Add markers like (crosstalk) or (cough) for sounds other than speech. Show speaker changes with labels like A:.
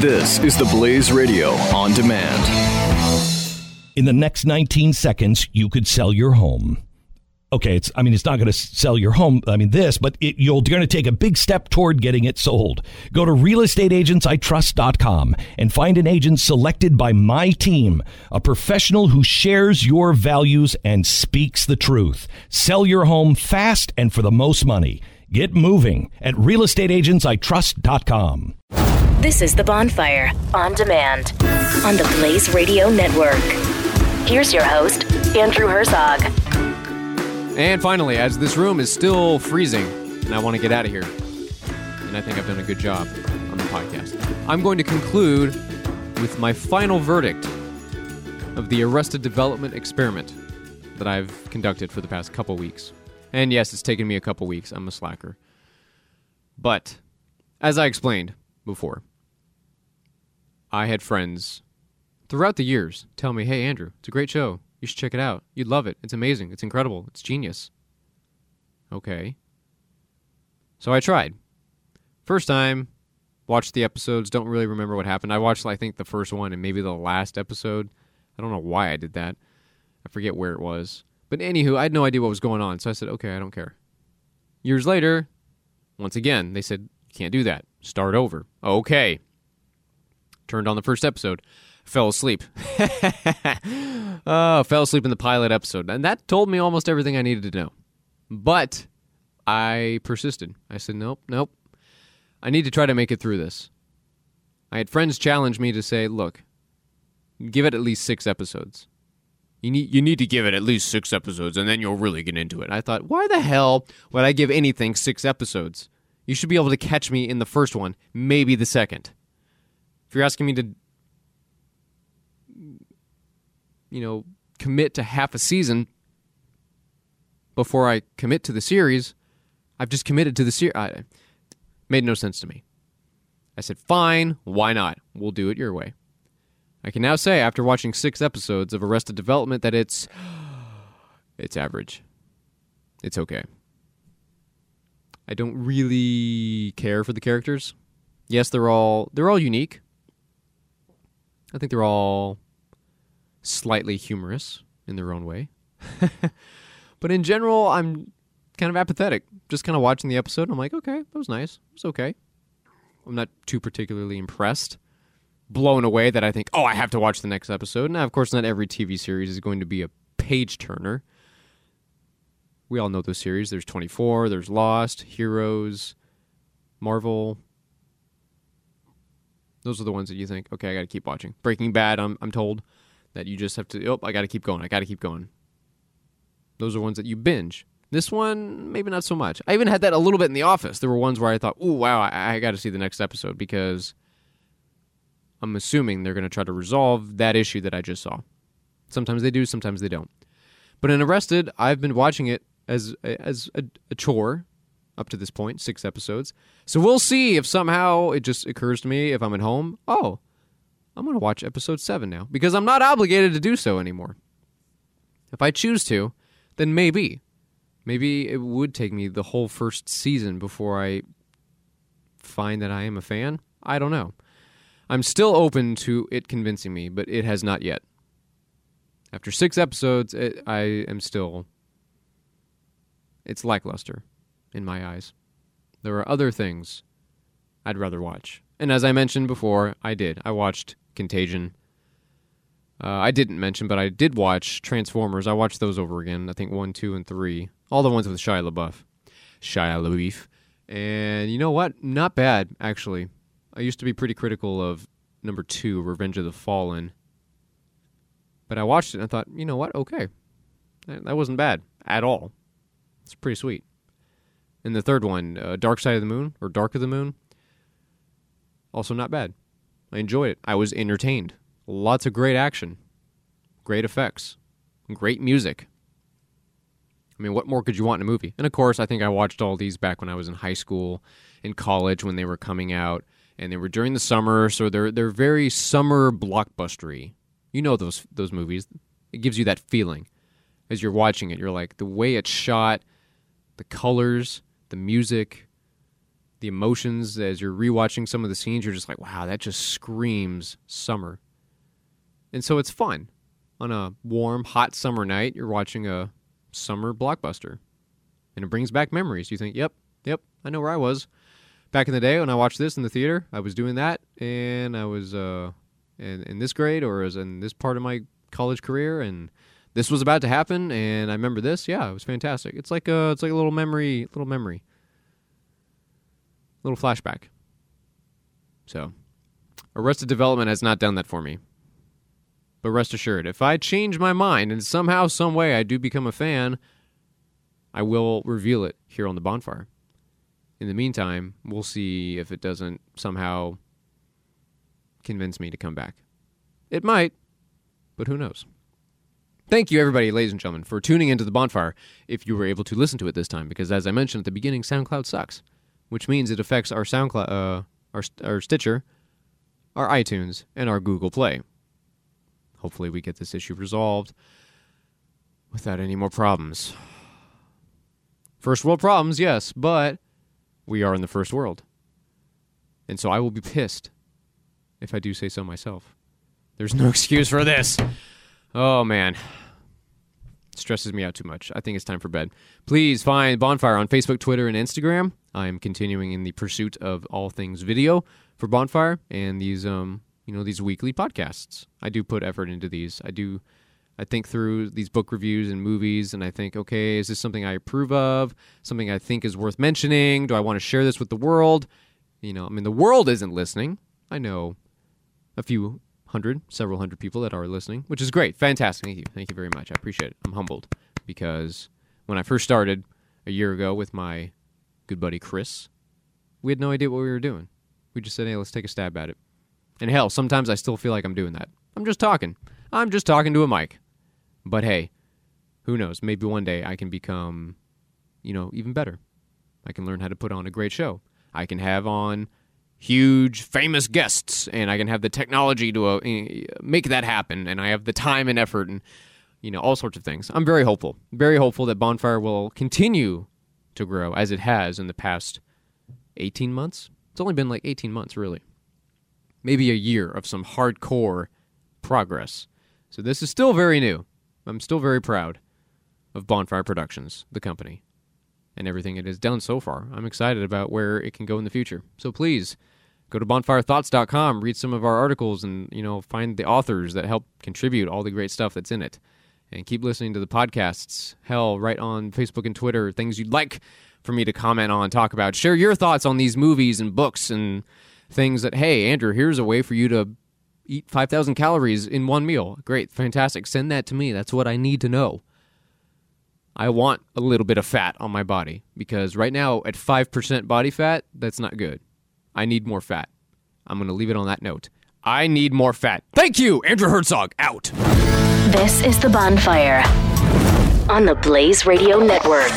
A: This is the Blaze Radio on demand.
B: In the next 19 seconds, you could sell your home. Okay, it's I mean it's not going to sell your home. I mean this, but it, you're going to take a big step toward getting it sold. Go to realestateagentsitrust.com and find an agent selected by my team, a professional who shares your values and speaks the truth. Sell your home fast and for the most money. Get moving at realestateagentsitrust.com.
C: This is The Bonfire on demand on the Blaze Radio Network. Here's your host, Andrew Herzog.
D: And finally, as this room is still freezing and I want to get out of here, and I think I've done a good job on the podcast, I'm going to conclude with my final verdict of the Arrested Development experiment that I've conducted for the past couple weeks. And yes, it's taken me a couple weeks. I'm a slacker. But, as I explained before, I had friends throughout the years tell me, hey, Andrew, it's a great show. You should check it out. You'd love it. It's amazing. It's incredible. It's genius. Okay. So I tried. First time, watched the episodes, don't really remember what happened. I watched, I think, the first one and maybe the last episode. I don't know why I did that. I forget where it was. But anywho, I had no idea what was going on, so I said, okay, I don't care. Years later, once again, they said, can't do that. Start over. Okay. Turned on the first episode. Fell asleep. (laughs) oh, fell asleep in the pilot episode. And that told me almost everything I needed to know. But I persisted. I said, nope, nope. I need to try to make it through this. I had friends challenge me to say, look, give it at least six episodes. You need you need to give it at least six episodes, and then you'll really get into it. I thought, why the hell would I give anything six episodes? You should be able to catch me in the first one, maybe the second. If you're asking me to, you know, commit to half a season before I commit to the series, I've just committed to the series. Made no sense to me. I said, fine, why not? We'll do it your way. I can now say, after watching six episodes of Arrested Development, that it's (gasps) it's average. It's okay. I don't really care for the characters. Yes, they're all they're all unique. I think they're all slightly humorous in their own way. (laughs) but in general, I'm kind of apathetic. Just kind of watching the episode, I'm like, okay, that was nice. It was okay. I'm not too particularly impressed blown away that I think, oh, I have to watch the next episode. Now, of course, not every TV series is going to be a page turner. We all know those series. There's 24, there's Lost, Heroes, Marvel. Those are the ones that you think, okay, I got to keep watching. Breaking Bad, I'm, I'm told that you just have to, oh, I got to keep going. I got to keep going. Those are ones that you binge. This one, maybe not so much. I even had that a little bit in The Office. There were ones where I thought, oh, wow, I, I got to see the next episode because I'm assuming they're going to try to resolve that issue that I just saw. Sometimes they do, sometimes they don't. But in Arrested, I've been watching it as as a, a chore up to this point, six episodes. So we'll see if somehow it just occurs to me if I'm at home, oh, I'm going to watch episode seven now because I'm not obligated to do so anymore. If I choose to, then maybe. Maybe it would take me the whole first season before I find that I am a fan. I don't know. I'm still open to it convincing me, but it has not yet. After six episodes, it, I am still. It's lackluster in my eyes. There are other things I'd rather watch. And as I mentioned before, I did. I watched Contagion. Uh, I didn't mention, but I did watch Transformers. I watched those over again. I think one, two, and three. All the ones with Shia LaBeouf. Shia LaBeouf. And you know what? Not bad, actually. I used to be pretty critical of number two, Revenge of the Fallen. But I watched it and I thought, you know what? Okay. That, wasn't bad at all. It's pretty sweet. And the third one, uh, Dark Side of the Moon, or Dark of the Moon, also not bad. I enjoyed it. I was entertained. Lots of great action, great effects, great music. I mean, what more could you want in a movie? And of course, I think I watched all these back when I was in high school, in college when they were coming out and they were during the summer, so they're they're very summer blockbustery. You know those those movies. It gives you that feeling as you're watching it. You're like the way it's shot, the colors, the music, the emotions as you're rewatching some of the scenes. You're just like, wow, that just screams summer. And so it's fun. On a warm, hot summer night, you're watching a summer blockbuster. And it brings back memories. You think, yep, yep, I know where I was. Back in the day when I watched this in the theater, I was doing that, and I was uh, in, in this grade or in this part of my college career, and this was about to happen, and I remember this. Yeah, it was fantastic. It's like a, it's like a little memory, little memory, little flashback. So, Arrested Development has not done that for me. But rest assured, if I change my mind and somehow, some way, I do become a fan, I will reveal it here on the bonfire. In the meantime, we'll see if it doesn't somehow convince me to come back. It might, but who knows? Thank you, everybody, ladies and gentlemen, for tuning into the bonfire if you were able to listen to it this time, because as I mentioned at the beginning, SoundCloud sucks, which means it affects our SoundCloud, uh, our, our Stitcher, our iTunes, and our Google Play. Hopefully, we get this issue resolved without any more problems. First world problems, yes, but we are in the first world. And so I will be pissed if I do say so myself. There's no (laughs) excuse for this. Oh, man. It stresses me out too much. I think it's time for bed. Please find Bonfire on Facebook, Twitter, and Instagram. I am continuing in the pursuit of all things video for Bonfire and these um, you know these weekly podcasts. I do put effort into these. I do I think through these book reviews and movies and I think, okay, is this something I approve of? Something I think is worth mentioning? Do I want to share this with the world? You know, I mean the world isn't listening. I know a few hundred, several hundred people that are listening, which is great. Fantastic. Thank you. Thank you very much. I appreciate it. I'm humbled because when I first started a year ago with my good buddy Chris, we had no idea what we were doing. We just said, hey, let's take a stab at it. And hell, sometimes I still feel like I'm doing that. I'm just talking. I'm just talking to a mic. But hey, who knows? Maybe one day I can become, you know, even better. I can learn how to put on a great show. I can have on huge, famous guests, and I can have the technology to uh, make that happen. And I have the time and effort and, you know, all sorts of things. I'm very hopeful. Very hopeful that Bonfire will continue to grow as it has in the past 18 months. It's only been like 18 months, really maybe a year of some hardcore progress. So this is still very new. I'm still very proud of Bonfire Productions, the company, and everything it has done so far. I'm excited about where it can go in the future. So please go to bonfirethoughts.com, read some of our articles, and you know find the authors that help contribute all the great stuff that's in it. And keep listening to the podcasts. Hell, write on Facebook and Twitter, things you'd like for me to comment on, talk about. Share your thoughts on these movies and books and things that, hey, Andrew, here's a way for you to eat 5,000 calories in one meal. Great, fantastic. Send that to me. That's what I need to know. I want a little bit of fat on my body because right now at 5% body fat, that's not good. I need more fat. I'm going to leave it on that note. I need more fat. Thank you, Andrew Herzog, out.
C: This is The Bonfire on the Blaze Radio Network.